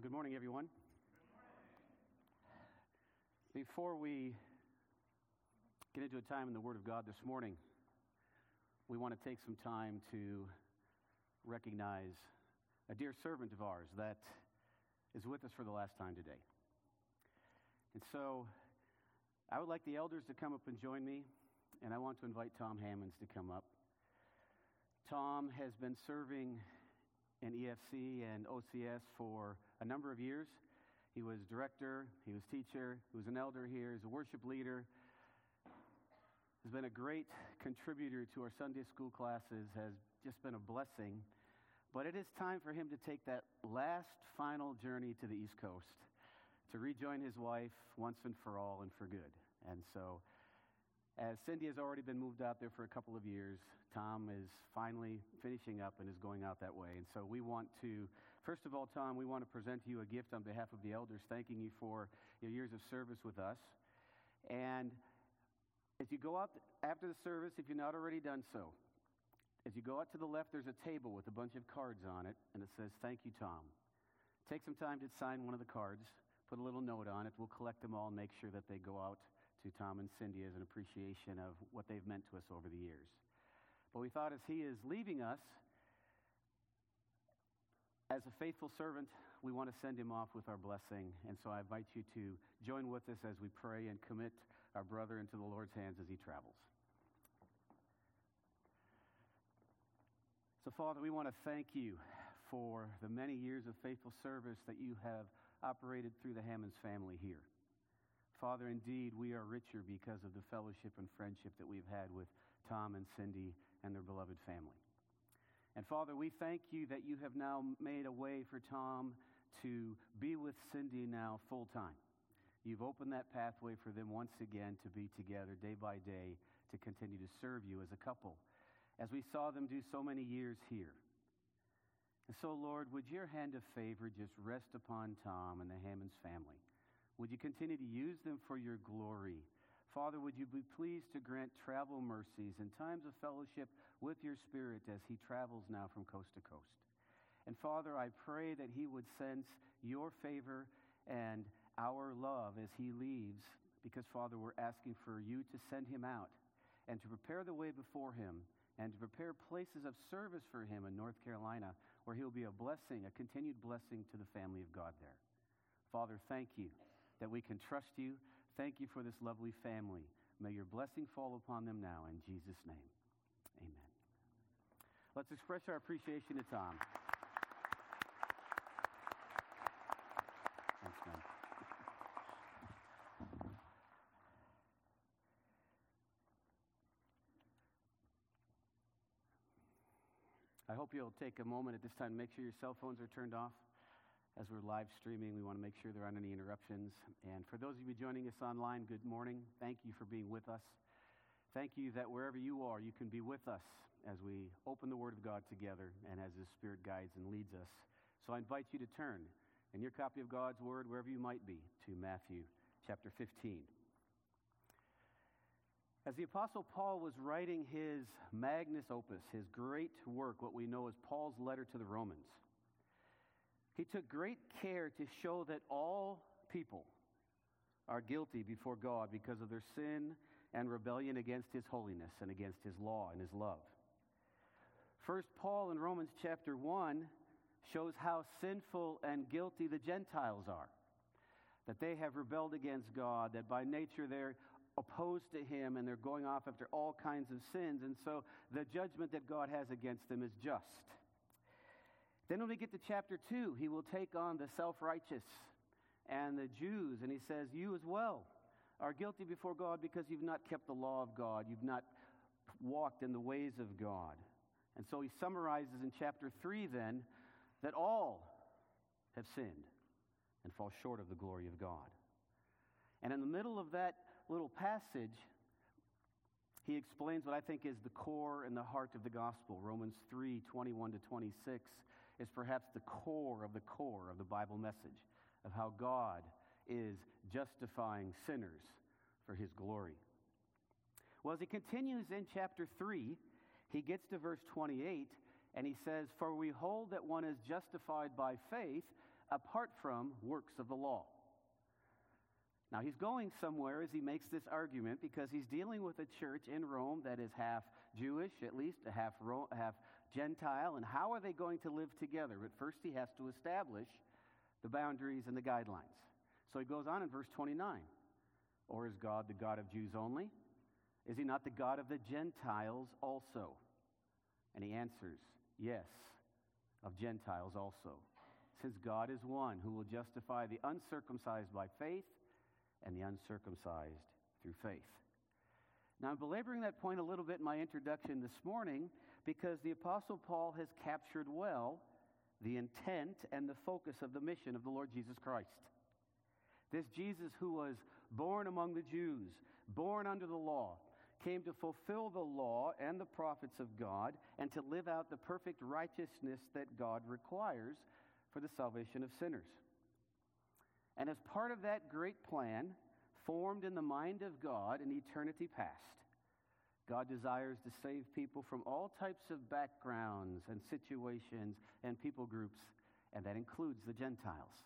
Well, good morning, everyone. Before we get into a time in the Word of God this morning, we want to take some time to recognize a dear servant of ours that is with us for the last time today. And so I would like the elders to come up and join me, and I want to invite Tom Hammonds to come up. Tom has been serving in EFC and OCS for a number of years. He was director, he was teacher, he was an elder here, he's a worship leader. Has been a great contributor to our Sunday school classes, has just been a blessing. But it is time for him to take that last final journey to the East Coast to rejoin his wife once and for all and for good. And so, as Cindy has already been moved out there for a couple of years, Tom is finally finishing up and is going out that way. And so, we want to, first of all, Tom, we want to present to you a gift on behalf of the elders, thanking you for your years of service with us. And as you go out after the service, if you're not already done so, as you go out to the left, there's a table with a bunch of cards on it, and it says, Thank you, Tom. Take some time to sign one of the cards, put a little note on it. We'll collect them all and make sure that they go out to Tom and Cindy as an appreciation of what they've meant to us over the years. But we thought as he is leaving us, as a faithful servant, we want to send him off with our blessing. And so I invite you to join with us as we pray and commit our brother into the Lord's hands as he travels. So, Father, we want to thank you for the many years of faithful service that you have operated through the Hammonds family here. Father, indeed, we are richer because of the fellowship and friendship that we've had with Tom and Cindy and their beloved family. And Father, we thank you that you have now made a way for Tom to be with Cindy now full time. You've opened that pathway for them once again to be together day by day to continue to serve you as a couple as we saw them do so many years here. And so, Lord, would your hand of favor just rest upon Tom and the Hammonds family? Would you continue to use them for your glory? Father, would you be pleased to grant travel mercies and times of fellowship with your Spirit as he travels now from coast to coast? And Father, I pray that he would sense your favor and our love as he leaves, because, Father, we're asking for you to send him out and to prepare the way before him and to prepare places of service for him in North Carolina where he'll be a blessing, a continued blessing to the family of God there. Father, thank you that we can trust you. Thank you for this lovely family. May your blessing fall upon them now in Jesus' name. Amen. Let's express our appreciation to Tom. Thanks, man. I hope you'll take a moment at this time make sure your cell phones are turned off. As we're live streaming, we want to make sure there aren't any interruptions. And for those of you joining us online, good morning. Thank you for being with us. Thank you that wherever you are, you can be with us as we open the Word of God together and as His Spirit guides and leads us. So I invite you to turn in your copy of God's Word, wherever you might be, to Matthew chapter 15. As the Apostle Paul was writing his magnus opus, his great work, what we know as Paul's letter to the Romans, he took great care to show that all people are guilty before God because of their sin and rebellion against his holiness and against his law and his love. First, Paul in Romans chapter 1 shows how sinful and guilty the Gentiles are. That they have rebelled against God, that by nature they're opposed to him and they're going off after all kinds of sins. And so the judgment that God has against them is just. Then when we get to chapter 2, he will take on the self righteous and the Jews, and he says, You as well are guilty before God because you've not kept the law of God, you've not walked in the ways of God. And so he summarizes in chapter 3 then that all have sinned and fall short of the glory of God. And in the middle of that little passage, he explains what I think is the core and the heart of the gospel. Romans 3 21 to 26 is perhaps the core of the core of the Bible message of how God is justifying sinners for his glory. Well, as he continues in chapter 3, he gets to verse 28 and he says, For we hold that one is justified by faith apart from works of the law. Now, he's going somewhere as he makes this argument because he's dealing with a church in Rome that is half Jewish, at least, half, Ro- half Gentile, and how are they going to live together? But first, he has to establish the boundaries and the guidelines. So he goes on in verse 29 Or is God the God of Jews only? Is he not the God of the Gentiles also? And he answers, Yes, of Gentiles also. Since God is one who will justify the uncircumcised by faith and the uncircumcised through faith. Now, I'm belaboring that point a little bit in my introduction this morning because the Apostle Paul has captured well the intent and the focus of the mission of the Lord Jesus Christ. This Jesus who was born among the Jews, born under the law, came to fulfill the law and the prophets of God and to live out the perfect righteousness that God requires for the salvation of sinners. And as part of that great plan, formed in the mind of God in eternity past, God desires to save people from all types of backgrounds and situations and people groups, and that includes the Gentiles.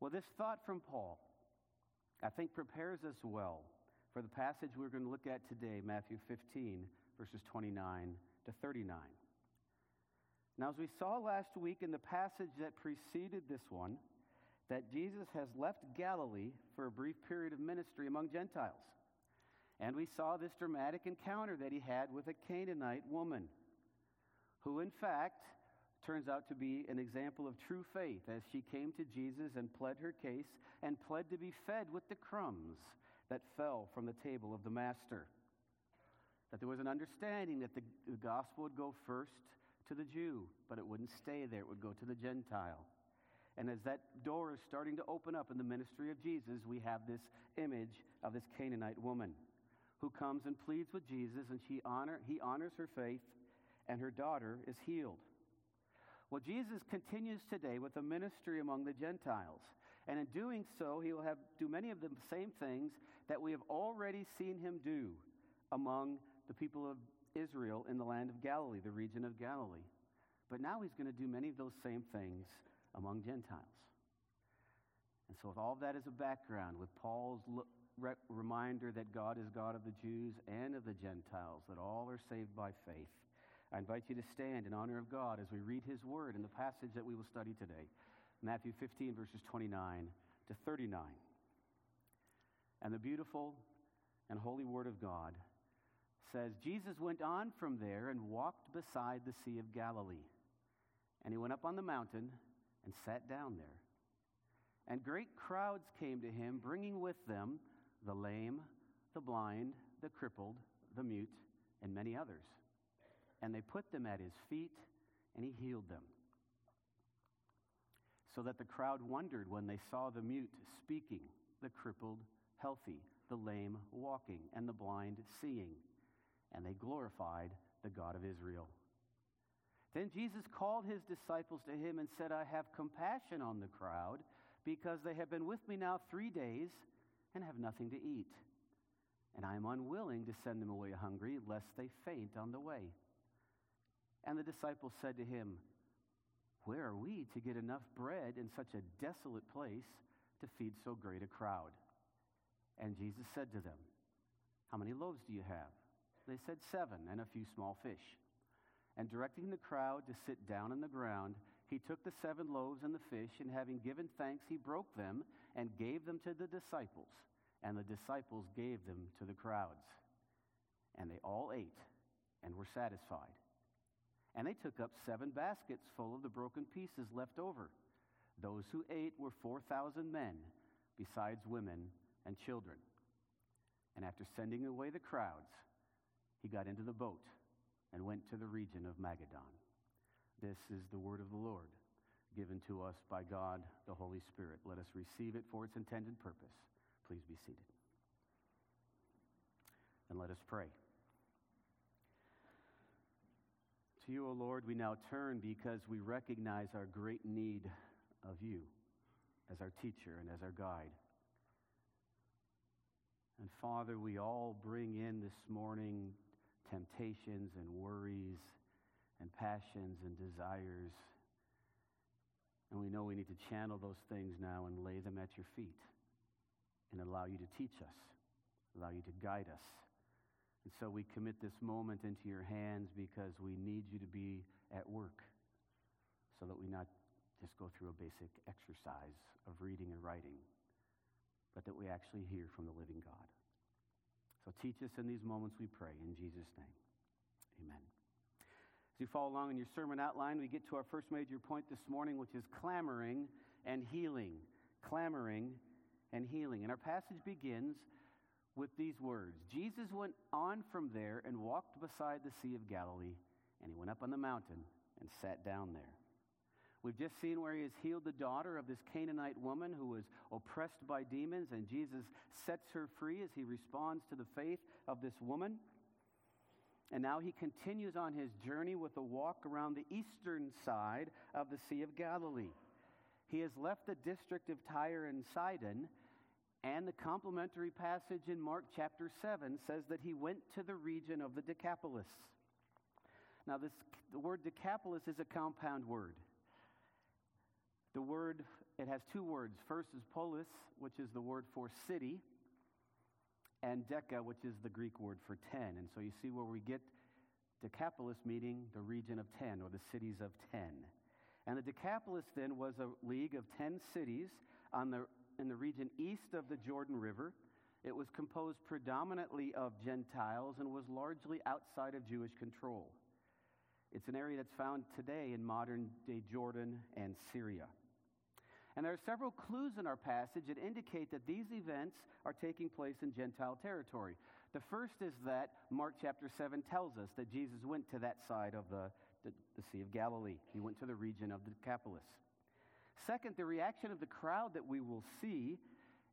Well, this thought from Paul, I think, prepares us well for the passage we're going to look at today, Matthew 15, verses 29 to 39. Now, as we saw last week in the passage that preceded this one, that Jesus has left Galilee for a brief period of ministry among Gentiles. And we saw this dramatic encounter that he had with a Canaanite woman, who in fact turns out to be an example of true faith as she came to Jesus and pled her case and pled to be fed with the crumbs that fell from the table of the master. That there was an understanding that the, gospel would go first to the Jew, but it wouldn't stay there, it would go to the Gentile. And as that door is starting to open up in the ministry of Jesus, we have this image of this Canaanite woman who comes and pleads with Jesus, and she honor, he honors her faith, and her daughter is healed. Well, Jesus continues today with a ministry among the Gentiles. And in doing so, he will have do many of the same things that we have already seen him do among the people of Israel in the land of Galilee, the region of Galilee. But now he's going to do many of those same things among Gentiles. And so, with all that as a background, with Paul's re- reminder that God is God of the Jews and of the Gentiles, that all are saved by faith, I invite you to stand in honor of God as we read his word in the passage that we will study today Matthew 15, verses 29 to 39. And the beautiful and holy word of God says Jesus went on from there and walked beside the Sea of Galilee. And he went up on the mountain and sat down there. And great crowds came to him, bringing with them the lame, the blind, the crippled, the mute, and many others. And they put them at his feet, and he healed them. So that the crowd wondered when they saw the mute speaking, the crippled healthy, the lame walking, and the blind seeing. And they glorified the God of Israel. Then Jesus called his disciples to him and said, I have compassion on the crowd because they have been with me now three days and have nothing to eat. And I am unwilling to send them away hungry, lest they faint on the way. And the disciples said to him, Where are we to get enough bread in such a desolate place to feed so great a crowd? And Jesus said to them, How many loaves do you have? They said, Seven, and a few small fish. And directing the crowd to sit down on the ground, he took the seven loaves and the fish, and having given thanks, he broke them and gave them to the disciples. And the disciples gave them to the crowds. And they all ate and were satisfied. And they took up seven baskets full of the broken pieces left over. Those who ate were 4,000 men, besides women and children. And after sending away the crowds, he got into the boat and went to the region of Magadan. This is the word of the Lord, given to us by God, the Holy Spirit. Let us receive it for its intended purpose. Please be seated. And let us pray. To you, O Lord, we now turn because we recognize our great need of you as our teacher and as our guide. And Father, we all bring in this morning temptations and worries and passions and desires And we know we need to channel those things now and lay them at your feet and allow you to teach us, allow you to guide us. And so we commit this moment into your hands because we need you to be at work so that we not just go through a basic exercise of reading and writing, but that we actually hear from the living God. So teach us in these moments, we pray, in Jesus' name. Amen. You follow along in your sermon outline, we get to our first major point this morning, which is clamoring and healing. Clamoring and healing. And our passage begins with these words Jesus went on from there and walked beside the Sea of Galilee, and he went up on the mountain and sat down there. We've just seen where he has healed the daughter of this Canaanite woman who was oppressed by demons, and Jesus sets her free as he responds to the faith of this woman. And now he continues on his journey with a walk around the eastern side of the Sea of Galilee. He has left the district of Tyre and Sidon and the complementary passage in Mark chapter 7 says that he went to the region of the Decapolis. Now, this, the word Decapolis is a compound word. The word, it has two words. First is polis, which is the word for city, and deca, which is the Greek word for 10. And so you see where we get Decapolis meaning the region of 10 or the cities of 10. And the Decapolis then was a league of 10 cities on the in the region east of the Jordan River. It was composed predominantly of Gentiles and was largely outside of Jewish control. It's an area that's found today in modern day Jordan and Syria. And there are several clues in our passage that indicate that these events are taking place in Gentile territory. The first is that Mark chapter 7 tells us that Jesus went to that side of the, the, the Sea of Galilee. He went to the region of the Decapolis. Second, the reaction of the crowd that we will see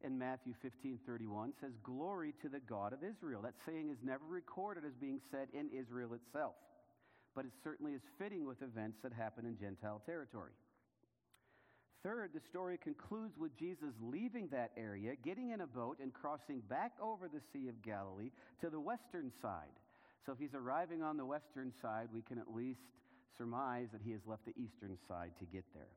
in Matthew 15 31 says, Glory to the God of Israel. That saying is never recorded as being said in Israel itself, but it certainly is fitting with events that happen in Gentile territory. Third, the story concludes with Jesus leaving that area, getting in a boat, and crossing back over the Sea of Galilee to the western side. So if he's arriving on the western side, we can at least surmise that he has left the eastern side to get there.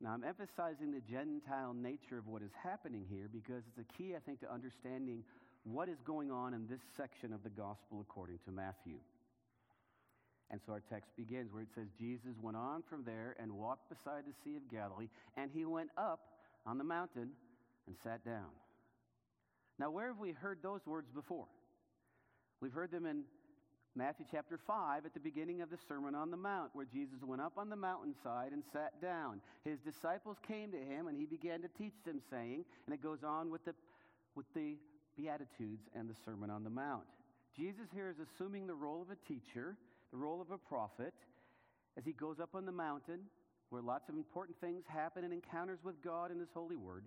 Now, I'm emphasizing the Gentile nature of what is happening here because it's a key, I think, to understanding what is going on in this section of the gospel according to Matthew. And so our text begins where it says, Jesus went on from there and walked beside the Sea of Galilee, and he went up on the mountain and sat down. Now, where have we heard those words before? We've heard them in Matthew chapter 5 at the beginning of the Sermon on the Mount, where Jesus went up on the mountainside and sat down. His disciples came to him and he began to teach them, saying, and it goes on with the, with the Beatitudes and the Sermon on the Mount. Jesus here is assuming the role of a teacher, the role of a prophet, as he goes up on the mountain where lots of important things happen and encounters with God in his holy word,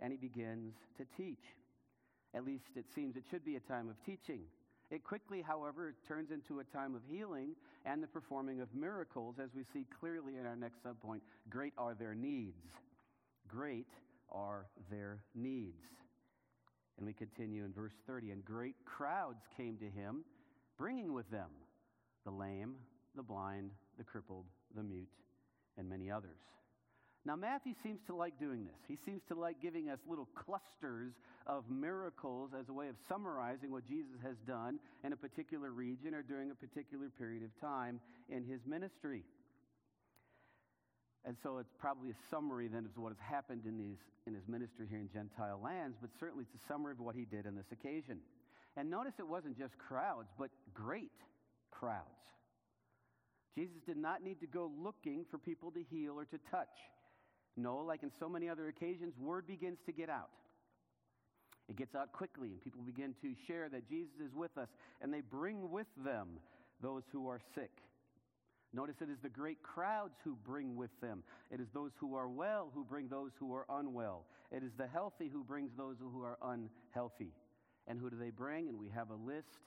and he begins to teach. At least it seems it should be a time of teaching. It quickly, however, turns into a time of healing and the performing of miracles, as we see clearly in our next subpoint. Great are their needs. Great are their needs. And we continue in verse 30. And great crowds came to him, bringing with them the lame, the blind, the crippled, the mute, and many others. Now, Matthew seems to like doing this. He seems to like giving us little clusters of miracles as a way of summarizing what Jesus has done in a particular region or during a particular period of time in his ministry. And so it's probably a summary then of what has happened in, these, in his ministry here in Gentile lands, but certainly it's a summary of what he did on this occasion. And notice it wasn't just crowds, but great crowds. Jesus did not need to go looking for people to heal or to touch. No, like in so many other occasions, word begins to get out. It gets out quickly, and people begin to share that Jesus is with us, and they bring with them those who are sick. Notice it is the great crowds who bring with them. It is those who are well who bring those who are unwell. It is the healthy who brings those who are unhealthy. And who do they bring? And we have a list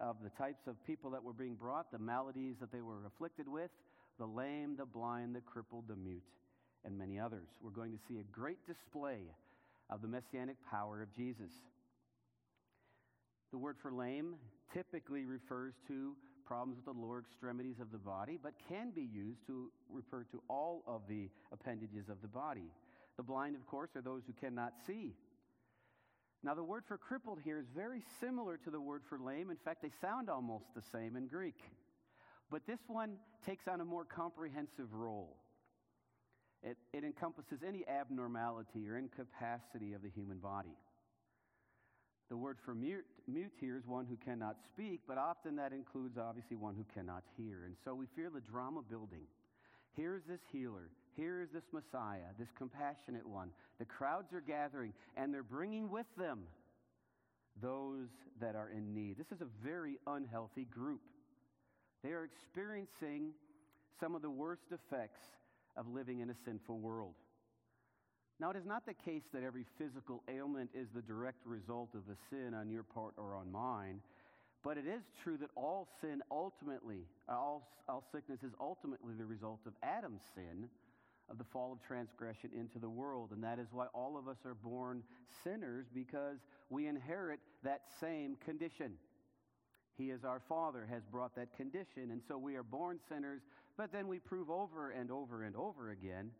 of the types of people that were being brought, the maladies that they were afflicted with the lame, the blind, the crippled, the mute and many others. We're going to see a great display of the messianic power of Jesus. The word for lame typically refers to problems with the lower extremities of the body, but can be used to refer to all of the appendages of the body. The blind, of course, are those who cannot see. Now, the word for crippled here is very similar to the word for lame. In fact, they sound almost the same in Greek. But this one takes on a more comprehensive role. It, it encompasses any abnormality or incapacity of the human body. The word for mute, mute here is one who cannot speak, but often that includes obviously one who cannot hear. And so we fear the drama building. Here's this healer. Here is this Messiah, this compassionate one. The crowds are gathering, and they're bringing with them those that are in need. This is a very unhealthy group. They are experiencing some of the worst effects of living in a sinful world. Now, it is not the case that every physical ailment is the direct result of a sin on your part or on mine, but it is true that all sin ultimately, all, all sickness is ultimately the result of Adam's sin, of the fall of transgression into the world. And that is why all of us are born sinners, because we inherit that same condition. He, as our Father, has brought that condition. And so we are born sinners, but then we prove over and over and over again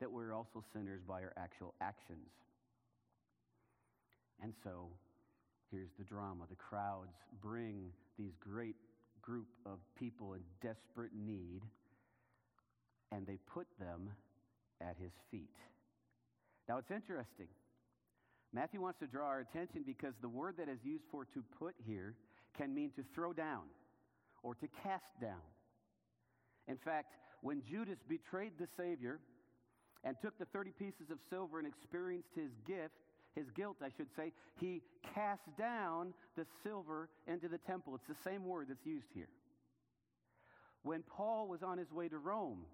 that we're also sinners by our actual actions. And so here's the drama the crowds bring these great group of people in desperate need, and they put them at his feet. Now it's interesting. Matthew wants to draw our attention because the word that is used for to put here can mean to throw down or to cast down. In fact, when Judas betrayed the Savior and took the 30 pieces of silver and experienced his gift, his guilt, I should say, he cast down the silver into the temple. It's the same word that's used here. When Paul was on his way to Rome,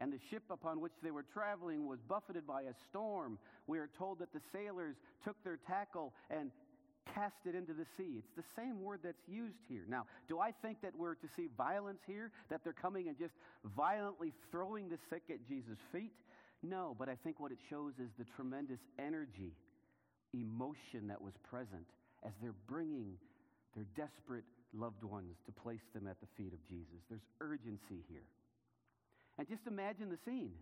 and the ship upon which they were traveling was buffeted by a storm. We are told that the sailors took their tackle and cast it into the sea. It's the same word that's used here. Now, do I think that we're to see violence here? That they're coming and just violently throwing the sick at Jesus' feet? No, but I think what it shows is the tremendous energy, emotion that was present as they're bringing their desperate loved ones to place them at the feet of Jesus. There's urgency here. And just imagine the scene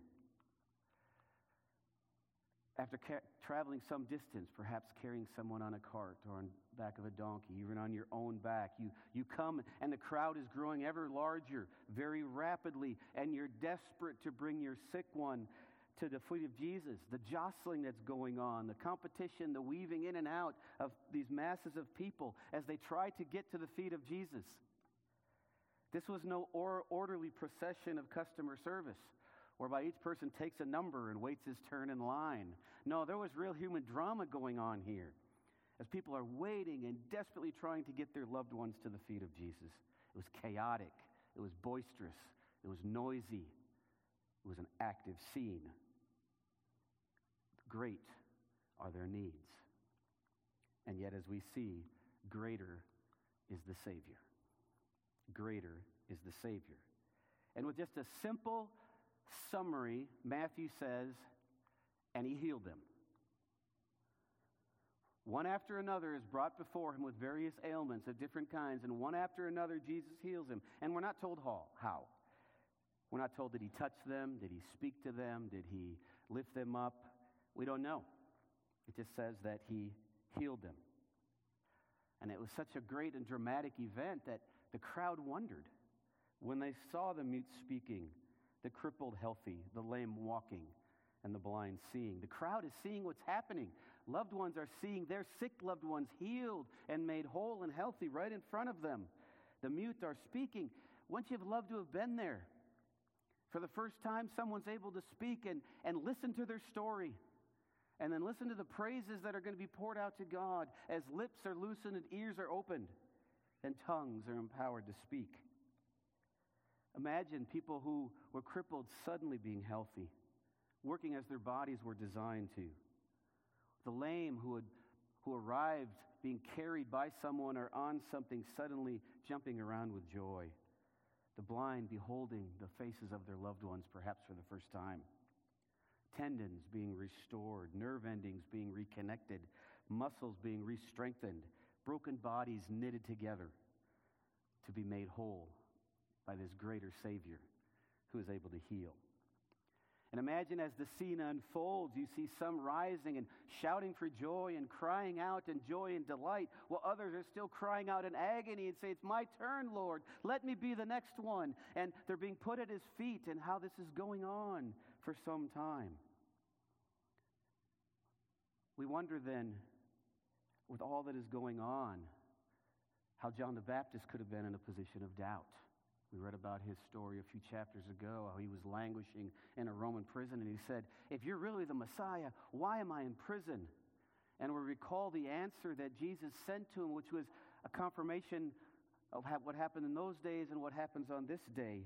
after ca- traveling some distance, perhaps carrying someone on a cart or on the back of a donkey, even on your own back, you, you come and the crowd is growing ever larger very rapidly, and you're desperate to bring your sick one to the feet of Jesus. The jostling that's going on, the competition, the weaving in and out of these masses of people as they try to get to the feet of Jesus. This was no or- orderly procession of customer service whereby each person takes a number and waits his turn in line. No, there was real human drama going on here as people are waiting and desperately trying to get their loved ones to the feet of Jesus. It was chaotic, it was boisterous, it was noisy, it was an active scene. Great are their needs. And yet, as we see, greater is the Savior. Greater is the Savior. And with just a simple summary, Matthew says, and he healed them. One after another is brought before him with various ailments of different kinds, and one after another, Jesus heals him. And we're not told how. How. We're not told did he touch them? Did he speak to them? Did he lift them up? We don't know. It just says that he healed them. And it was such a great and dramatic event that the crowd wondered when they saw the mute speaking the crippled healthy, the lame walking, and the blind seeing. The crowd is seeing what's happening. Loved ones are seeing their sick loved ones healed and made whole and healthy right in front of them. The mute are speaking. Wouldn't you have loved to have been there? For the first time, someone's able to speak and, and listen to their story. And then listen to the praises that are going to be poured out to God as lips are loosened and ears are opened and tongues are empowered to speak. Imagine people who were crippled suddenly being healthy, working as their bodies were designed to. The lame who, had, who arrived being carried by someone or on something, suddenly jumping around with joy. The blind beholding the faces of their loved ones, perhaps for the first time. Tendons being restored, nerve endings being reconnected, muscles being re strengthened, broken bodies knitted together to be made whole by this greater Savior who is able to heal. And imagine as the scene unfolds, you see some rising and shouting for joy and crying out in joy and delight, while others are still crying out in agony and say, It's my turn, Lord. Let me be the next one. And they're being put at his feet, and how this is going on for some time. We wonder then, with all that is going on, how John the Baptist could have been in a position of doubt. We read about his story a few chapters ago, how he was languishing in a Roman prison, and he said, If you're really the Messiah, why am I in prison? And we recall the answer that Jesus sent to him, which was a confirmation of what happened in those days and what happens on this day,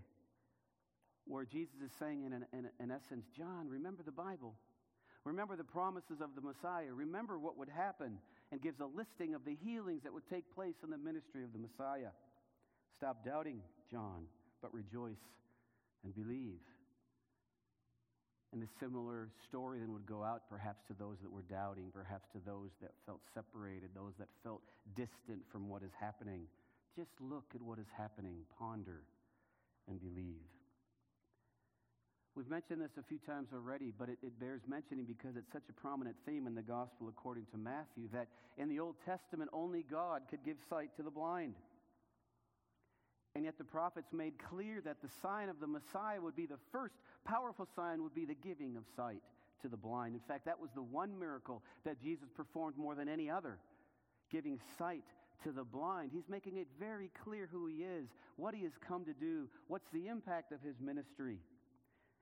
where Jesus is saying, in, in, in essence, John, remember the Bible. Remember the promises of the Messiah. Remember what would happen, and gives a listing of the healings that would take place in the ministry of the Messiah. Stop doubting, John, but rejoice and believe. And a similar story then would go out perhaps to those that were doubting, perhaps to those that felt separated, those that felt distant from what is happening. Just look at what is happening, ponder, and believe. We've mentioned this a few times already, but it, it, bears mentioning because it's such a prominent theme in the gospel according to Matthew that in the Old Testament, only God could give sight to the blind. And yet the prophets made clear that the sign of the Messiah would be the first powerful sign, would be the giving of sight to the blind. In fact, that was the one miracle that Jesus performed more than any other, giving sight to the blind. He's making it very clear who he is, what he has come to do, what's the impact of his ministry.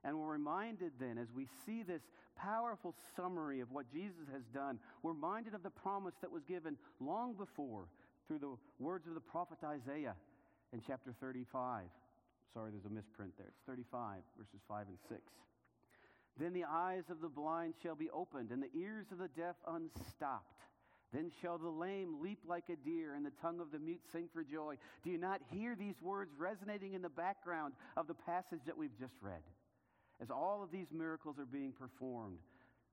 And we're reminded then, as we see this powerful summary of what Jesus has done, we're reminded of the promise that was given long before through the words of the prophet Isaiah in chapter 35. Sorry, there's a misprint there. It's 35, verses 5 and 6. Then the eyes of the blind shall be opened, and the ears of the deaf unstopped. Then shall the lame leap like a deer, and the tongue of the mute sing for joy. Do you not hear these words resonating in the background of the passage that we've just read? As all of these miracles are being performed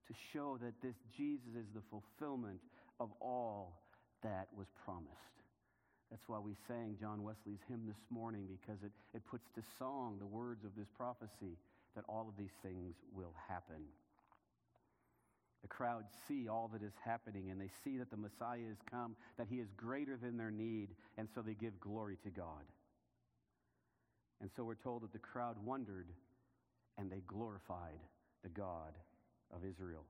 to show that this Jesus is the fulfillment of all that was promised. That's why we sang John Wesley's hymn this morning because it, it puts to song the words of this prophecy that all of these things will happen. The crowds see all that is happening and they see that the Messiah has come, that he is greater than their need, and so they give glory to God. And so we're told that the crowd wondered and they glorified the God of Israel.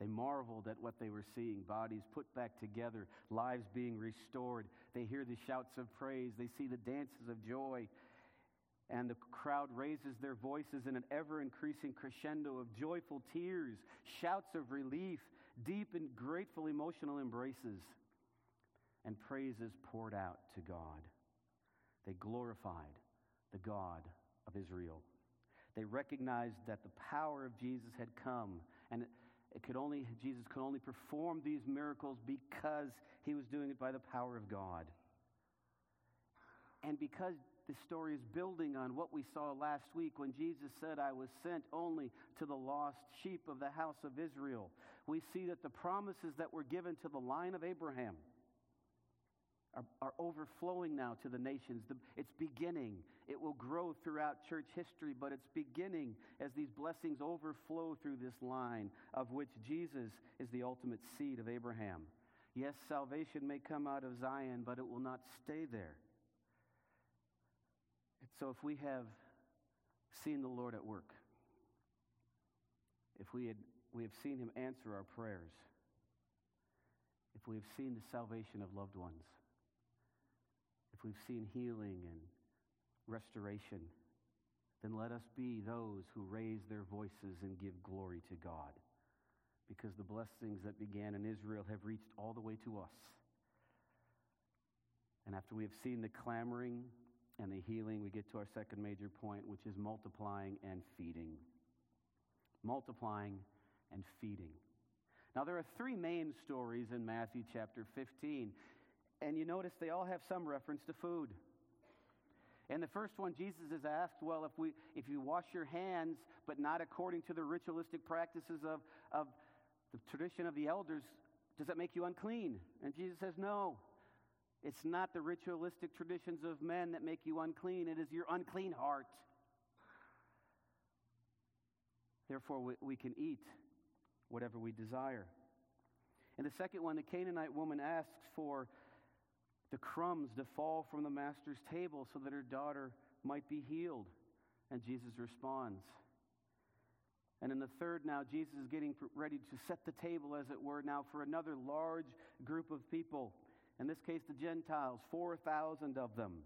They marveled at what they were seeing bodies put back together, lives being restored. They hear the shouts of praise, they see the dances of joy. And the crowd raises their voices in an ever increasing crescendo of joyful tears, shouts of relief, deep and grateful emotional embraces, and praises poured out to God. They glorified the God of Israel. They recognized that the power of Jesus had come, and it could only, Jesus could only perform these miracles because he was doing it by the power of God. And because the story is building on what we saw last week when Jesus said, I was sent only to the lost sheep of the house of Israel, we see that the promises that were given to the line of Abraham are, are overflowing now to the nations. The, it's beginning. It will grow throughout church history, but it's beginning as these blessings overflow through this line, of which Jesus is the ultimate seed of Abraham. Yes, salvation may come out of Zion, but it will not stay there. So if we have seen the Lord at work, if we, had, we have seen him answer our prayers, if we have seen the salvation of loved ones, if we've seen healing and restoration, then let us be those who raise their voices and give glory to God. Because the blessings that began in Israel have reached all the way to us. And after we have seen the clamoring and the healing, we get to our second major point, which is multiplying and feeding. Multiplying and feeding. Now, there are three main stories in Matthew chapter 15. And you notice they all have some reference to food. And the first one, Jesus is asked, well, if, we, if you wash your hands, but not according to the ritualistic practices of, of the tradition of the elders, does that make you unclean? And Jesus says, no. It's not the ritualistic traditions of men that make you unclean, it is your unclean heart. Therefore, we, we can eat whatever we desire. And the second one, the Canaanite woman asks for the crumbs to fall from the master's table so that her daughter might be healed. And Jesus responds. And in the third, now, Jesus is getting ready to set the table, as it were, now for another large group of people. In this case, the Gentiles, 4,000 of them.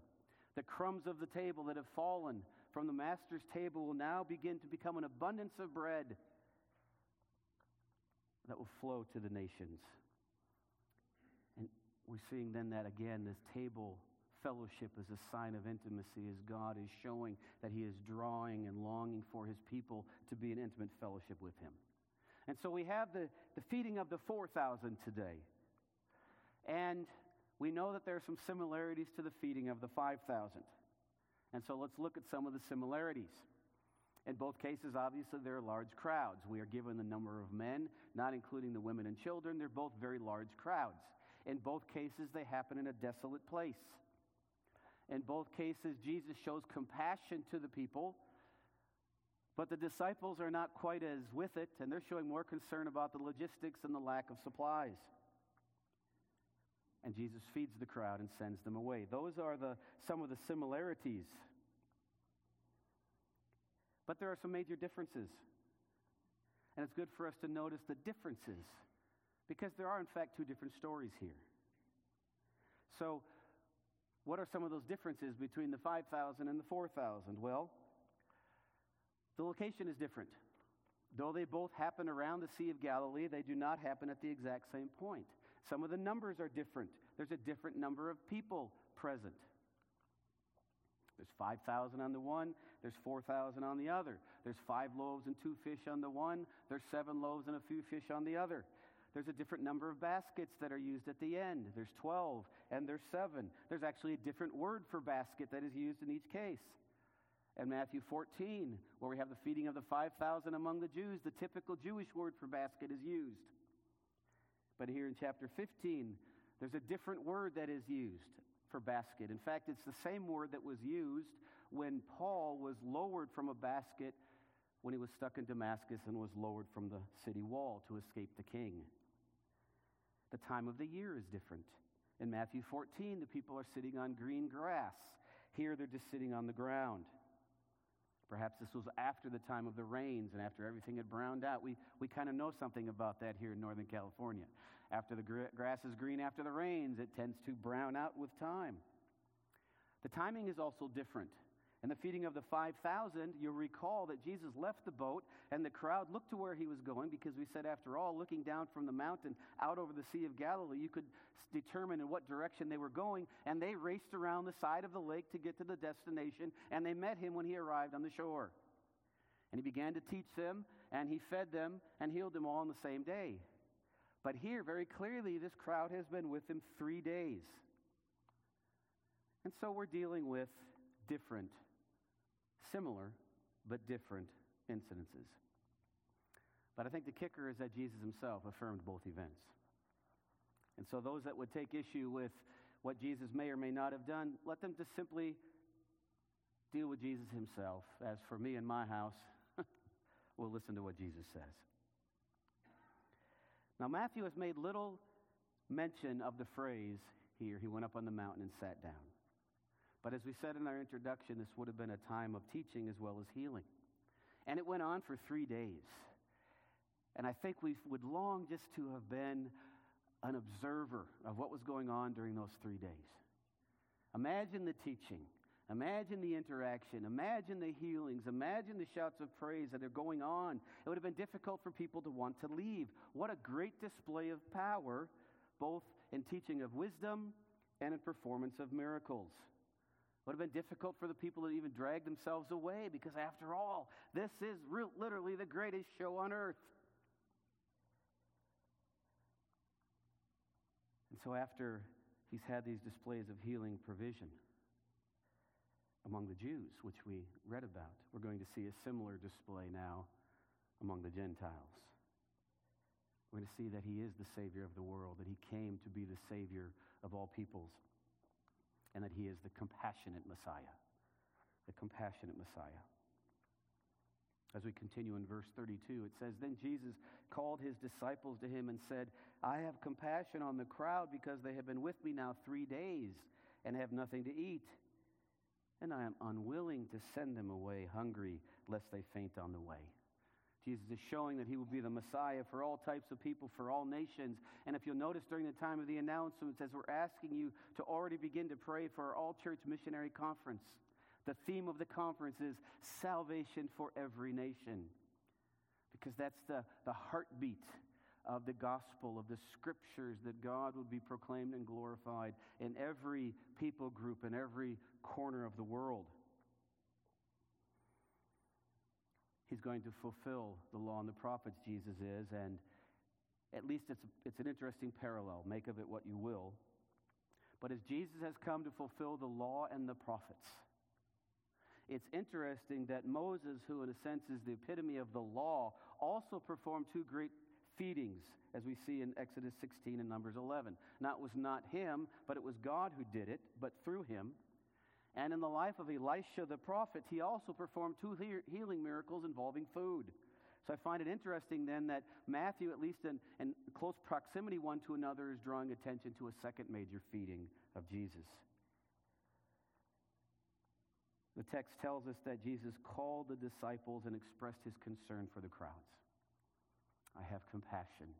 The crumbs of the table that have fallen from the master's table will now begin to become an abundance of bread that will flow to the nations. We're seeing then that again, this table fellowship is a sign of intimacy as God is showing that He is drawing and longing for His people to be in intimate fellowship with Him. And so we have the, the feeding of the 4,000 today. And we know that there are some similarities to the feeding of the 5,000. And so let's look at some of the similarities. In both cases, obviously, there are large crowds. We are given the number of men, not including the women and children. They're both very large crowds. In both cases, they happen in a desolate place. In both cases, Jesus shows compassion to the people, but the disciples are not quite as with it, and they're showing more concern about the logistics and the lack of supplies. And Jesus feeds the crowd and sends them away. Those are the, some of the similarities. But there are some major differences. And it's good for us to notice the differences because there are, in fact, two different stories here. So, what are some of those differences between the 5,000 and the 4,000? Well, the location is different. Though they both happen around the Sea of Galilee, they do not happen at the exact same point. Some of the numbers are different. There's a different number of people present. There's 5,000 on the one, there's 4,000 on the other. There's five loaves and two fish on the one, there's seven loaves and a few fish on the other. There's a different number of baskets that are used at the end. There's 12 and there's seven. There's actually a different word for basket that is used in each case. And Matthew 14, where we have the feeding of the 5,000 among the Jews, the typical Jewish word for basket is used. But here in chapter 15, there's a different word that is used for basket. In fact, it's the same word that was used when Paul was lowered from a basket when he was stuck in Damascus and was lowered from the city wall to escape the king. The time of the year is different. In Matthew 14, the people are sitting on green grass. Here, they're just sitting on the ground. Perhaps this was after the time of the rains and after everything had browned out. We, we kind of know something about that here in Northern California. After the grass is green after the rains, it tends to brown out with time. The timing is also different. In the feeding of the 5,000, you'll recall that Jesus left the boat and the crowd looked to where he was going because we said, after all, looking down from the mountain out over the Sea of Galilee, you could determine in what direction they were going. And they raced around the side of the lake to get to the destination and they met him when he arrived on the shore. And he began to teach them and he fed them and healed them all on the same day. But here, very clearly, this crowd has been with him three days. And so we're dealing with different, similar, but different incidences. But I think the kicker is that Jesus himself affirmed both events. And so those that would take issue with what Jesus may or may not have done, let them just simply deal with Jesus himself. As for me and my house, we'll listen to what Jesus says. Now, Matthew has made little mention of the phrase here, he went up on the mountain and sat down. But as we said in our introduction, this would have been a time of teaching as well as healing. And it went on for three days. And I think we would long just to have been an observer of what was going on during those three days. Imagine the teaching. Imagine the interaction. Imagine the healings. Imagine the shouts of praise that are going on. It would have been difficult for people to want to leave. What a great display of power, both in teaching of wisdom and in performance of miracles. Would have been difficult for the people to even drag themselves away because, after all, this is literally the greatest show on earth. And so, after he's had these displays of healing provision, among the Jews, which we read about. We're going to see a similar display now among the Gentiles. We're going to see that he is the Savior of the world, that he came to be the Savior of all peoples. And that he is the compassionate Messiah. The compassionate Messiah. As we continue in verse 32, it says, Then Jesus called his disciples to him and said, I have compassion on the crowd because they have been with me now three days and have nothing to eat. And I am unwilling to send them away hungry, lest they faint on the way. Jesus is showing that he will be the Messiah for all types of people, for all nations. And if you'll notice during the time of the announcements, as we're asking you to already begin to pray for our All Church Missionary Conference, the theme of the conference is salvation for every nation. Because that's the, the heartbeat of the gospel, of the scriptures, that God would be proclaimed and glorified in every people group, in every corner of the world. He's going to fulfill the law and the prophets, Jesus is, and at least it's, it's an interesting parallel. Make of it what you will. But as Jesus has come to fulfill the law and the prophets, it's interesting that Moses, who in a sense is the epitome of the law, also performed two great feedings, as we see in Exodus 16 and Numbers 11. Now, it was not him, but it was God who did it, but through him. And in the life of Elisha the prophet, he also performed two healing miracles involving food. So I find it interesting then that Matthew, at least in, in close proximity one to another, is drawing attention to a second major feeding of Jesus. The text tells us that Jesus called the disciples and expressed his concern for the crowds. I have compassion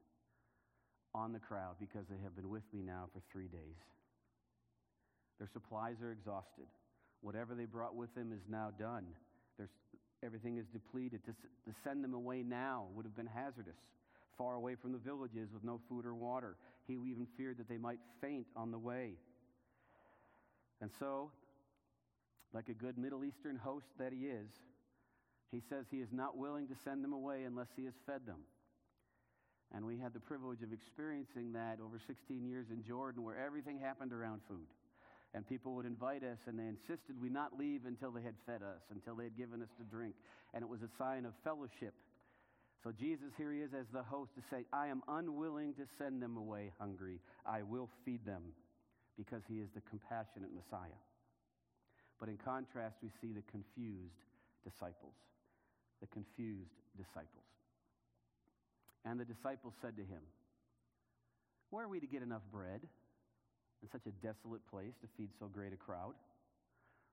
on the crowd because they have been with me now for three days. Their supplies are exhausted. Whatever they brought with them is now done. There's, everything is depleted. To, to send them away now would have been hazardous, far away from the villages with no food or water. He even feared that they might faint on the way. And so, like a good Middle Eastern host that he is, he says he is not willing to send them away unless he has fed them. And we had the privilege of experiencing that over 16 years in Jordan, where everything happened around food. And people would invite us, and they insisted we not leave until they had fed us, until they had given us to drink. And it was a sign of fellowship. So Jesus, here he is as the host to say, I am unwilling to send them away hungry. I will feed them because he is the compassionate Messiah. But in contrast, we see the confused disciples. The confused disciples. And the disciples said to him, Where are we to get enough bread in such a desolate place to feed so great a crowd?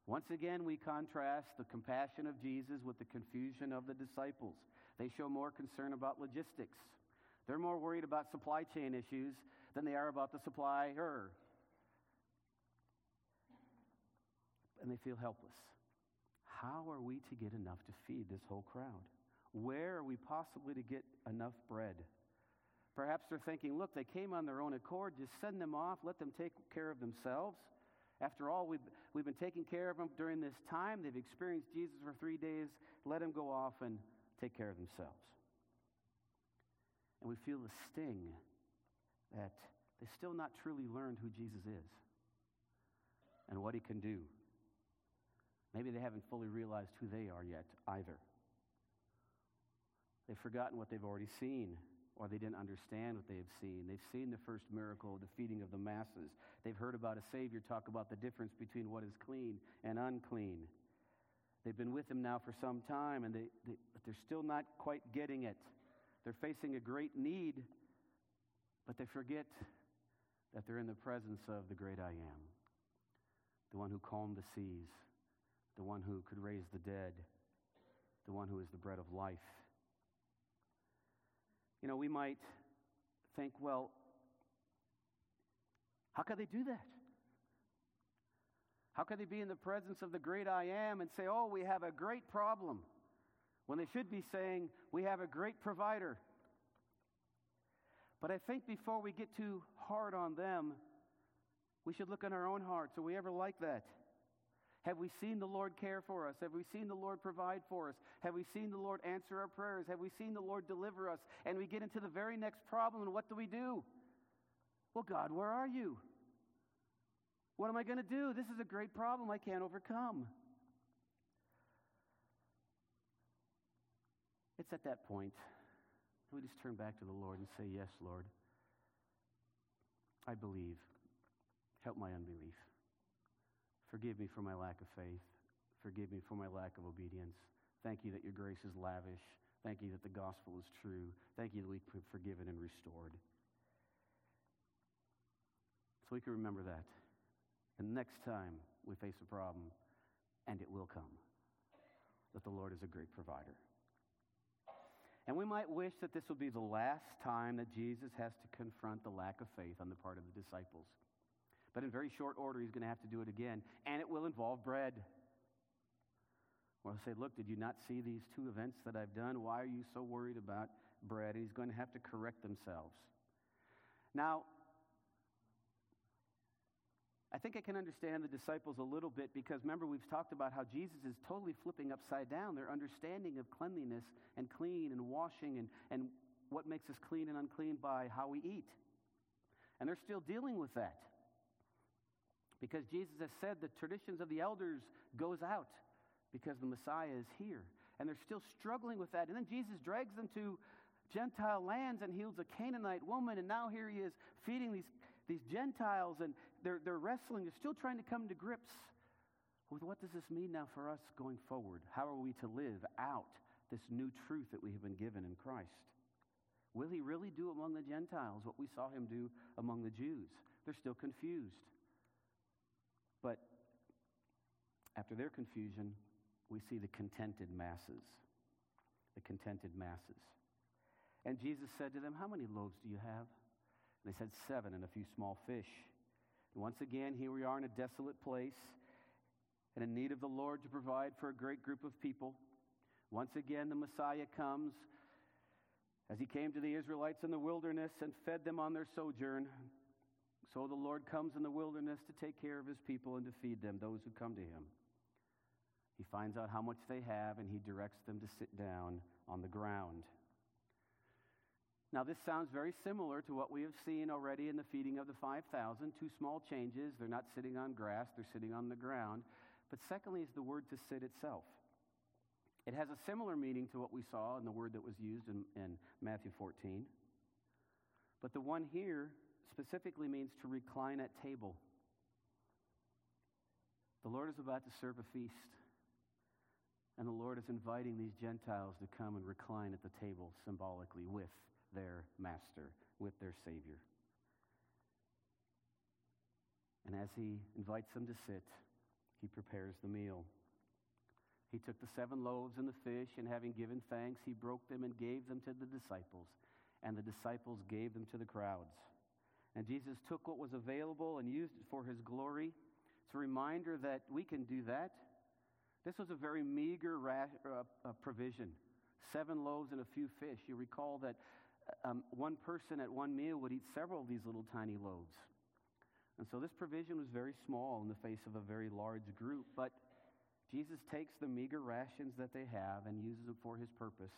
Once again, we contrast the compassion of Jesus with the confusion of the disciples. They show more concern about logistics. They're more worried about supply chain issues than they are about the supplier. And they feel helpless. How are we to get enough to feed this whole crowd? Where are we possibly to get enough bread? Perhaps they're thinking, look, they came on their own accord. Just send them off. Let them take care of themselves. After all, we've, we've been taking care of them during this time. They've experienced Jesus for three days. Let them go off and take care of themselves. And we feel the sting that they still not truly learned who Jesus is and what he can do. Maybe they haven't fully realized who they are yet either. They've forgotten what they've already seen, or they didn't understand what they have seen. They've seen the first miracle, the feeding of the masses. They've heard about a Savior talk about the difference between what is clean and unclean. They've been with him now for some time, and they, they, they're still not quite getting it. They're facing a great need, but they forget that they're in the presence of the great I am, the one who calmed the seas, the one who could raise the dead, the one who is the bread of life. You know, we might think, well, how could they do that? How could they be in the presence of the great I am and say, oh, we have a great problem, when they should be saying, we have a great provider? But I think before we get too hard on them, we should look in our own hearts. Are we ever like that? Have we seen the Lord care for us? Have we seen the Lord provide for us? Have we seen the Lord answer our prayers? Have we seen the Lord deliver us? And we get into the very next problem, and what do we do? Well, God, where are you? What am I going to do? This is a great problem I can't overcome. It's at that point we just turn back to the Lord and say, Yes, Lord, I believe. Help my unbelief. Forgive me for my lack of faith. Forgive me for my lack of obedience. Thank you that your grace is lavish. Thank you that the gospel is true. Thank you that we've been forgiven and restored. So we can remember that. And next time we face a problem, and it will come, that the Lord is a great provider. And we might wish that this will be the last time that Jesus has to confront the lack of faith on the part of the disciples. But in very short order, he's going to have to do it again, and it will involve bread. Well, I'll say, Look, did you not see these two events that I've done? Why are you so worried about bread? And he's going to have to correct themselves. Now, I think I can understand the disciples a little bit because remember, we've talked about how Jesus is totally flipping upside down their understanding of cleanliness and clean and washing and, and what makes us clean and unclean by how we eat. And they're still dealing with that because Jesus has said the traditions of the elders goes out because the Messiah is here. And they're still struggling with that. And then Jesus drags them to Gentile lands and heals a Canaanite woman. And now here he is feeding these, these Gentiles and they're, they're wrestling. They're still trying to come to grips with what does this mean now for us going forward? How are we to live out this new truth that we have been given in Christ? Will he really do among the Gentiles what we saw him do among the Jews? They're still confused. But after their confusion, we see the contented masses. The contented masses. And Jesus said to them, How many loaves do you have? And they said, Seven and a few small fish. And once again, here we are in a desolate place and in need of the Lord to provide for a great group of people. Once again, the Messiah comes as he came to the Israelites in the wilderness and fed them on their sojourn. So the Lord comes in the wilderness to take care of his people and to feed them, those who come to him. He finds out how much they have and he directs them to sit down on the ground. Now, this sounds very similar to what we have seen already in the feeding of the 5,000. Two small changes. They're not sitting on grass, they're sitting on the ground. But secondly, is the word to sit itself. It has a similar meaning to what we saw in the word that was used in, in Matthew 14. But the one here specifically means to recline at table. The Lord is about to serve a feast. And the Lord is inviting these Gentiles to come and recline at the table symbolically with their master, with their Savior. And as he invites them to sit, he prepares the meal. He took the seven loaves and the fish, and having given thanks, he broke them and gave them to the disciples, and the disciples gave them to the crowds. And Jesus took what was available and used it for his glory. It's a reminder that we can do that. This was a very meager ra- uh, uh, provision seven loaves and a few fish. You recall that um, one person at one meal would eat several of these little tiny loaves. And so this provision was very small in the face of a very large group. But Jesus takes the meager rations that they have and uses them for his purpose.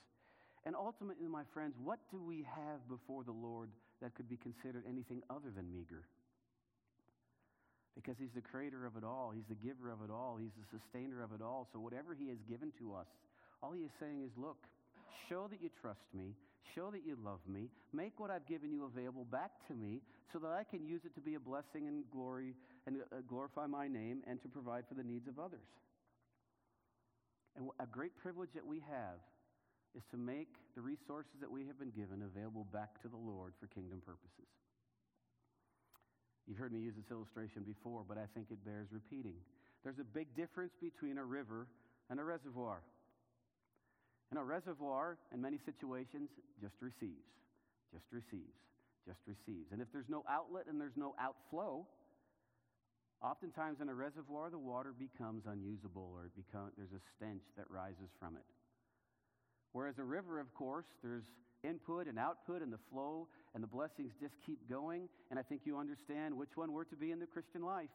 And ultimately, my friends, what do we have before the Lord that could be considered anything other than meager? Because he's the creator of it all, he's the giver of it all, he's the sustainer of it all. So whatever he has given to us, all he is saying is, look, show that you trust me, Show that you love me. Make what I've given you available back to me so that I can use it to be a blessing and glory and uh, glorify my name and to provide for the needs of others. And a great privilege that we have is to make the resources that we have been given available back to the Lord for kingdom purposes. You've heard me use this illustration before, but I think it bears repeating. There's a big difference between a river and a reservoir. And a reservoir, in many situations, just receives, just receives, just receives. And if there's no outlet and there's no outflow, oftentimes in a reservoir, the water becomes unusable or become, there's a stench that rises from it. Whereas a river, of course, there's input and output and the flow and the blessings just keep going. And I think you understand which one we're to be in the Christian life.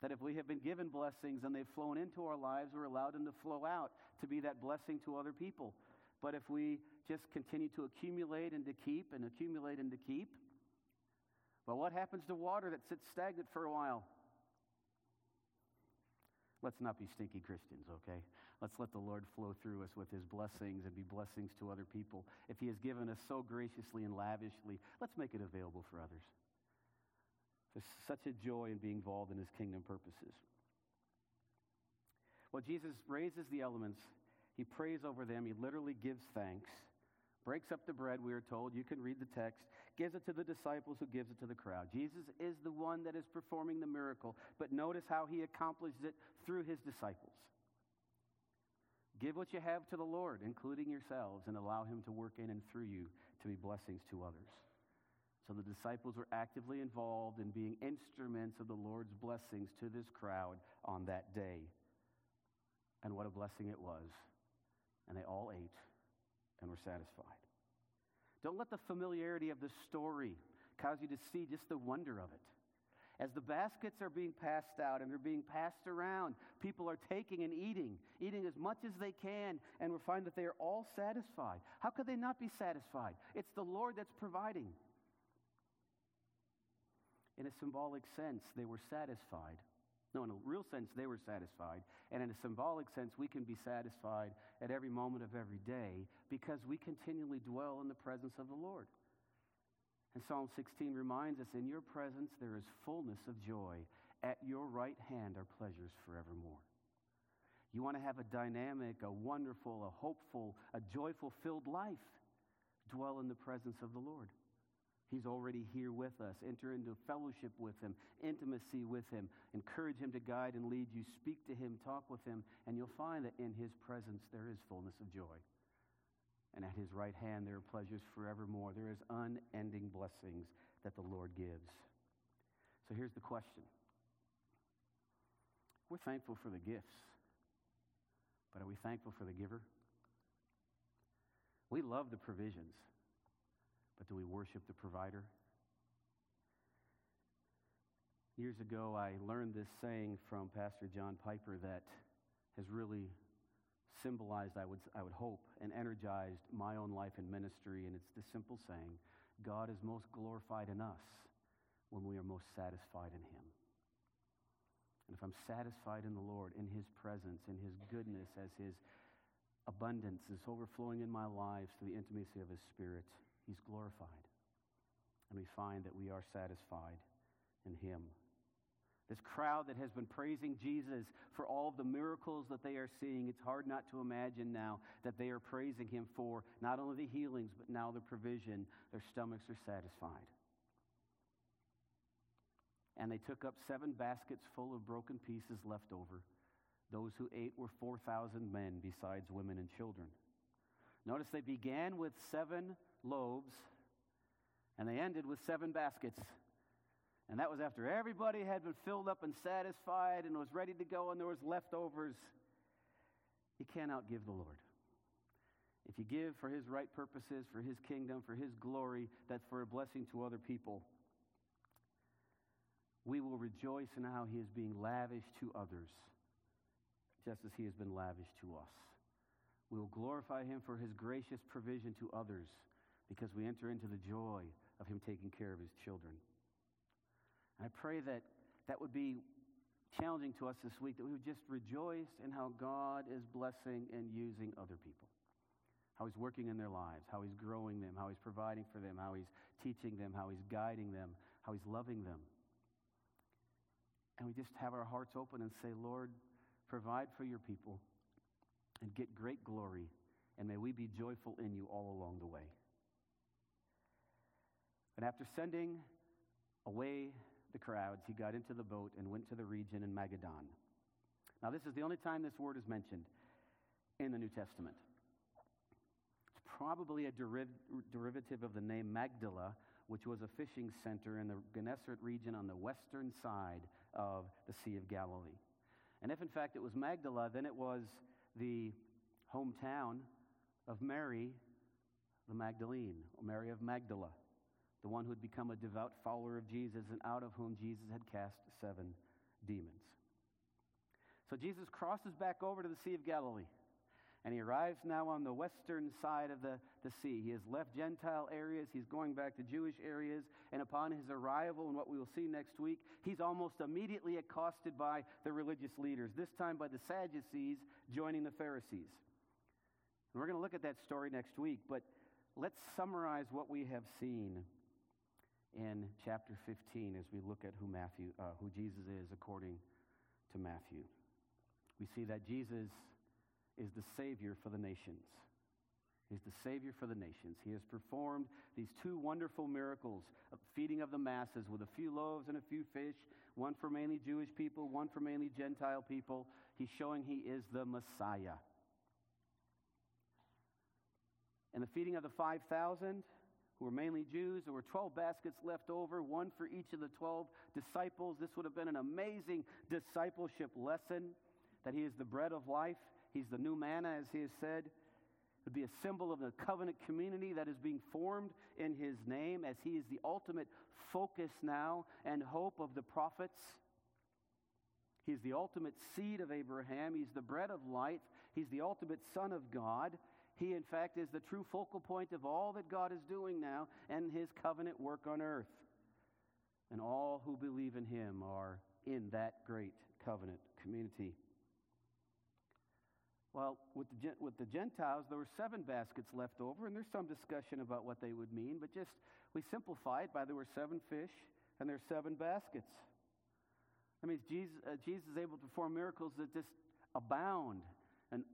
That if we have been given blessings and they've flown into our lives, we're allowed them to flow out to be that blessing to other people. But if we just continue to accumulate and to keep and accumulate and to keep, well, what happens to water that sits stagnant for a while? Let's not be stinky Christians, okay? Let's let the Lord flow through us with his blessings and be blessings to other people. If he has given us so graciously and lavishly, let's make it available for others. There's such a joy in being involved in his kingdom purposes. Well, Jesus raises the elements, he prays over them, he literally gives thanks, breaks up the bread, we are told. You can read the text, gives it to the disciples, who gives it to the crowd. Jesus is the one that is performing the miracle, but notice how he accomplishes it through his disciples. Give what you have to the Lord, including yourselves, and allow him to work in and through you to be blessings to others. So the disciples were actively involved in being instruments of the Lord's blessings to this crowd on that day. And what a blessing it was. And they all ate and we're satisfied. Don't let the familiarity of the story cause you to see just the wonder of it. As the baskets are being passed out and they're being passed around, people are taking and eating, eating as much as they can, and we find that they are all satisfied. How could they not be satisfied? It's the Lord that's providing. In a symbolic sense, they were satisfied. No, in a real sense, they were satisfied. And in a symbolic sense, we can be satisfied at every moment of every day because we continually dwell in the presence of the Lord. And Psalm 16 reminds us in your presence there is fullness of joy. At your right hand are pleasures forevermore. You want to have a dynamic, a wonderful, a hopeful, a joyful filled life. Dwell in the presence of the Lord. He's already here with us. Enter into fellowship with Him, intimacy with Him. Encourage Him to guide and lead you. Speak to Him, talk with Him, and you'll find that in His presence there is fullness of joy. And at His right hand there are pleasures forevermore. There is unending blessings that the Lord gives. So here's the question We're thankful for the gifts, but are we thankful for the giver? We love the provisions. But do we worship the provider? Years ago, I learned this saying from Pastor John Piper that has really symbolized, I would, I would hope, and energized my own life and ministry. And it's the simple saying God is most glorified in us when we are most satisfied in Him. And if I'm satisfied in the Lord, in His presence, in His goodness, as His abundance is overflowing in my lives to the intimacy of His Spirit, He's glorified. And we find that we are satisfied in Him. This crowd that has been praising Jesus for all of the miracles that they are seeing, it's hard not to imagine now that they are praising Him for not only the healings, but now the provision. Their stomachs are satisfied. And they took up seven baskets full of broken pieces left over. Those who ate were 4,000 men, besides women and children. Notice they began with seven loaves, and they ended with seven baskets. And that was after everybody had been filled up and satisfied and was ready to go, and there was leftovers. You cannot give the Lord. If you give for his right purposes, for his kingdom, for his glory, that's for a blessing to other people. We will rejoice in how he is being lavished to others, just as he has been lavished to us. We will glorify him for his gracious provision to others because we enter into the joy of him taking care of his children. And I pray that that would be challenging to us this week, that we would just rejoice in how God is blessing and using other people. How he's working in their lives, how he's growing them, how he's providing for them, how he's teaching them, how he's guiding them, how he's loving them. And we just have our hearts open and say, Lord, provide for your people and get great glory, and may we be joyful in you all along the way. And after sending away the crowds, he got into the boat and went to the region in Magadan. Now, this is the only time this word is mentioned in the New Testament. It's probably a deriv- derivative of the name Magdala, which was a fishing center in the Gennesaret region on the western side of the Sea of Galilee. And if in fact it was Magdala, then it was the hometown of Mary the Magdalene, or Mary of Magdala the one who had become a devout follower of Jesus and out of whom Jesus had cast seven demons. So Jesus crosses back over to the Sea of Galilee. And he arrives now on the western side of the, the sea. He has left Gentile areas. He's going back to Jewish areas. And upon his arrival, and what we will see next week, he's almost immediately accosted by the religious leaders, this time by the Sadducees joining the Pharisees. And we're going to look at that story next week, but let's summarize what we have seen in chapter 15 as we look at who Matthew, uh, who Jesus is according to Matthew. we see that Jesus is the Savior for the nations. He's the Savior for the nations. He has performed these two wonderful miracles feeding of the masses with a few loaves and a few fish, one for mainly Jewish people, one for mainly Gentile people. He's showing he is the Messiah. And the feeding of the 5,000, who were mainly Jews, there were 12 baskets left over, one for each of the 12 disciples. This would have been an amazing discipleship lesson that he is the bread of life. He's the new manna, as he has said It would be a symbol of the covenant community that is being formed in his name as he is the ultimate focus now and hope of the prophets. He's the ultimate seed of Abraham. He's the bread of life. He's the ultimate Son of God. He, in fact, is the true focal point of all that God is doing now and his covenant work on earth. And all who believe in him are in that great covenant community. Well, with the, with the Gentiles, there were seven baskets left over, and there's some discussion about what they would mean, but just we simplify it by there were seven fish and there's seven baskets. That means Jesus, uh, Jesus is able to perform miracles that just abound and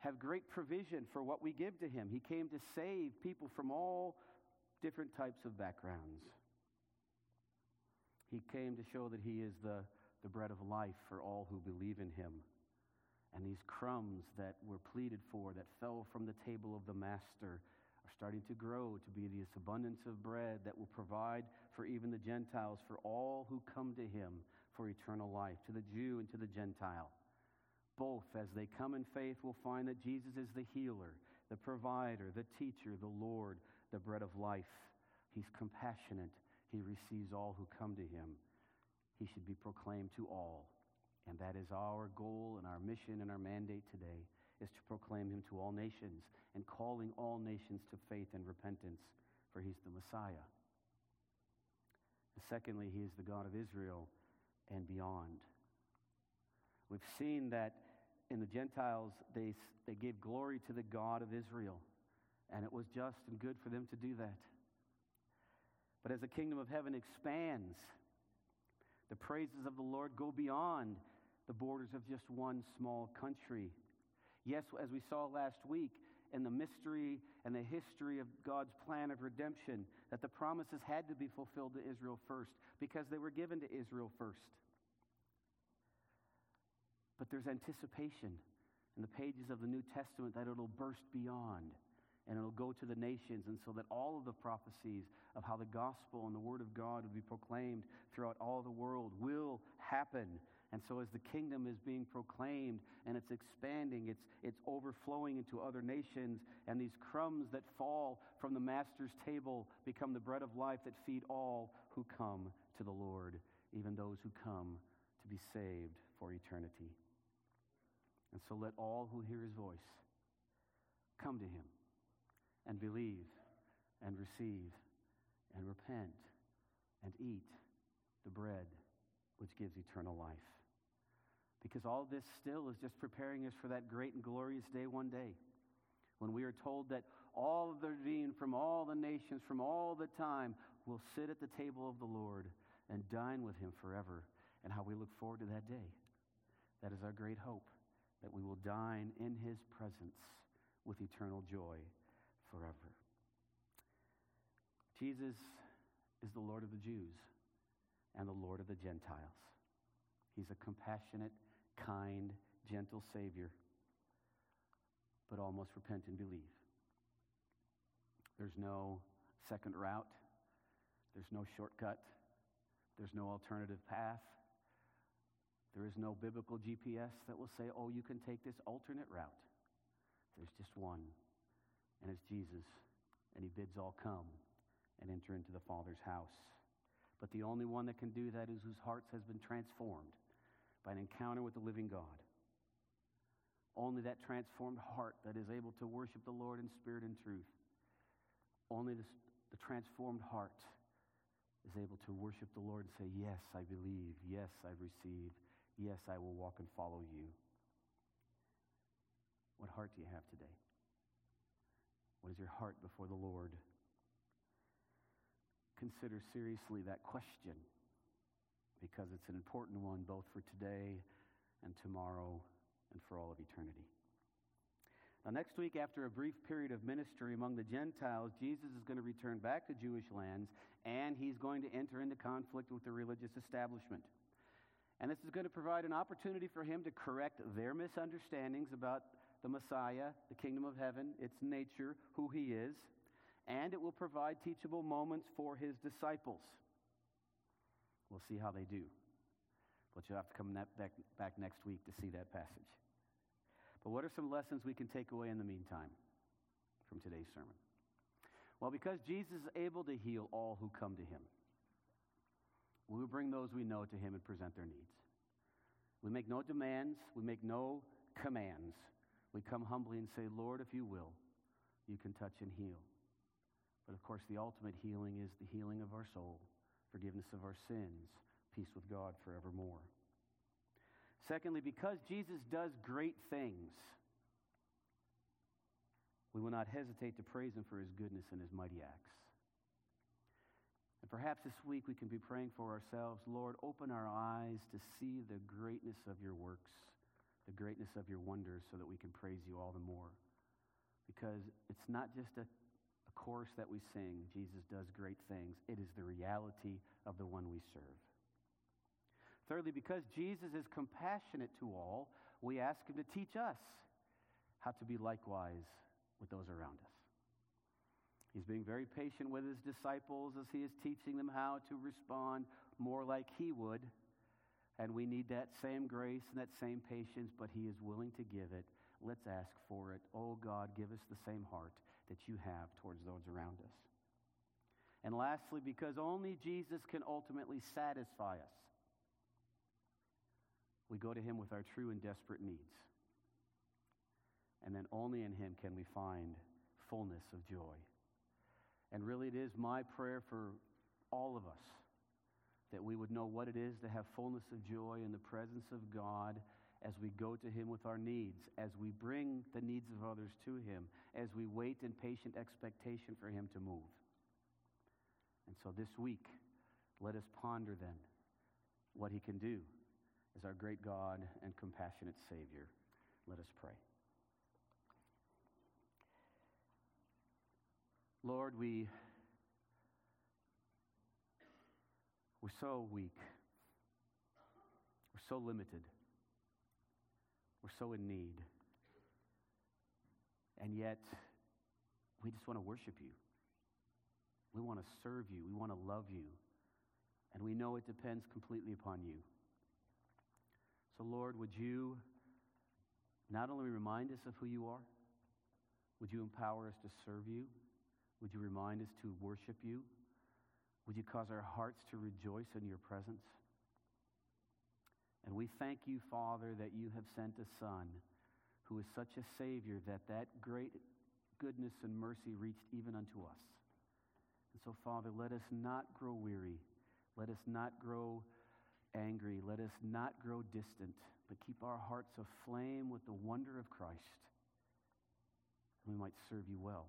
have great provision for what we give to him. He came to save people from all different types of backgrounds. He came to show that he is the, the bread of life for all who believe in him. And these crumbs that were pleaded for, that fell from the table of the Master, are starting to grow to be this abundance of bread that will provide for even the Gentiles, for all who come to him for eternal life, to the Jew and to the Gentile. Both, as they come in faith, will find that Jesus is the healer, the provider, the teacher, the Lord, the bread of life. He's compassionate. He receives all who come to him. He should be proclaimed to all. And that is our goal and our mission and our mandate today is to proclaim him to all nations and calling all nations to faith and repentance, for he's the Messiah. And secondly, he is the God of Israel and beyond. We've seen that in the Gentiles, they, they gave glory to the God of Israel, and it was just and good for them to do that. But as the kingdom of heaven expands, the praises of the Lord go beyond the borders of just one small country. Yes, as we saw last week, in the mystery and the history of God's plan of redemption, that the promises had to be fulfilled to Israel first because they were given to Israel first. But there's anticipation in the pages of the New Testament that it'll burst beyond and it'll go to the nations, and so that all of the prophecies of how the gospel and the word of God will be proclaimed throughout all the world will happen and so, as the kingdom is being proclaimed and it's expanding, it's, it's overflowing into other nations, and these crumbs that fall from the Master's table become the bread of life that feed all who come to the Lord, even those who come to be saved for eternity. And so, let all who hear his voice come to him and believe and receive and repent and eat the bread which gives eternal life. Because all this still is just preparing us for that great and glorious day one day when we are told that all of the redeemed from all the nations, from all the time, will sit at the table of the Lord and dine with him forever, and how we look forward to that day. That is our great hope, that we will dine in his presence with eternal joy forever. Jesus is the Lord of the Jews and the Lord of the Gentiles. He's a compassionate, kind, gentle Savior, but almost repent and believe. There's no second route, there's no shortcut, there's no alternative path. There is no biblical GPS that will say, oh, you can take this alternate route. There's just one, and it's Jesus, and he bids all come and enter into the Father's house. But the only one that can do that is whose hearts has been transformed by an encounter with the living God. Only that transformed heart that is able to worship the Lord in spirit and truth. Only this, the transformed heart is able to worship the Lord and say, Yes, I believe. Yes, I receive. Yes, I will walk and follow you. What heart do you have today? What is your heart before the Lord? consider seriously that question because it's an important one both for today and tomorrow and for all of eternity. Now, next week, after a brief period of ministry among the Gentiles, Jesus is going to return back to Jewish lands and he's going to enter into conflict with the religious establishment. And this is going to provide an opportunity for him to correct their misunderstandings about the Messiah, the kingdom of heaven, its nature, who he is, and it will provide teachable moments for his disciples. We'll see how they do. But you'll have to come back, back next week to see that passage. But what are some lessons we can take away in the meantime from today's sermon? Well, because Jesus is able to heal all who come to him, we bring those we know to him and present their needs. We make no demands, we make no commands. We come humbly and say, Lord, if you will, you can touch and heal. But of course, the ultimate healing is the healing of our soul, forgiveness of our sins, peace with God forevermore. Secondly, because Jesus does great things, we will not hesitate to praise him for his goodness and his mighty acts. And perhaps this week we can be praying for ourselves Lord, open our eyes to see the greatness of your works, the greatness of your wonders, so that we can praise you all the more. Because it's not just a, a chorus that we sing, Jesus does great things, it is the reality of the one we serve. Thirdly, because Jesus is compassionate to all, we ask him to teach us how to be likewise with those around us. He's being very patient with his disciples as he is teaching them how to respond more like he would. And we need that same grace and that same patience, but he is willing to give it. Let's ask for it. Oh God, give us the same heart that you have towards those around us. And lastly, because only Jesus can ultimately satisfy us, we go to him with our true and desperate needs. And then only in him can we find fullness of joy. And really, it is my prayer for all of us that we would know what it is to have fullness of joy in the presence of God as we go to Him with our needs, as we bring the needs of others to Him, as we wait in patient expectation for Him to move. And so this week, let us ponder then what He can do as our great God and compassionate Savior. Let us pray. Lord, we, we're so weak. We're so limited. We're so in need. And yet, we just want to worship you. We want to serve you. We want to love you. And we know it depends completely upon you. So, Lord, would you not only remind us of who you are, would you empower us to serve you? Would you remind us to worship you? Would you cause our hearts to rejoice in your presence? And we thank you, Father, that you have sent a Son who is such a Savior that that great goodness and mercy reached even unto us. And so, Father, let us not grow weary. Let us not grow angry. Let us not grow distant, but keep our hearts aflame with the wonder of Christ. And we might serve you well.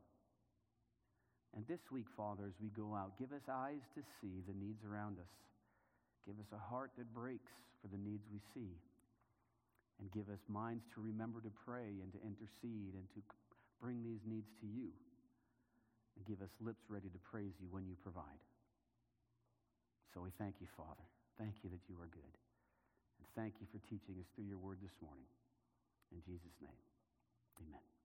And this week, Father, as we go out, give us eyes to see the needs around us. Give us a heart that breaks for the needs we see. And give us minds to remember to pray and to intercede and to bring these needs to you. And give us lips ready to praise you when you provide. So we thank you, Father. Thank you that you are good. And thank you for teaching us through your word this morning. In Jesus' name, amen.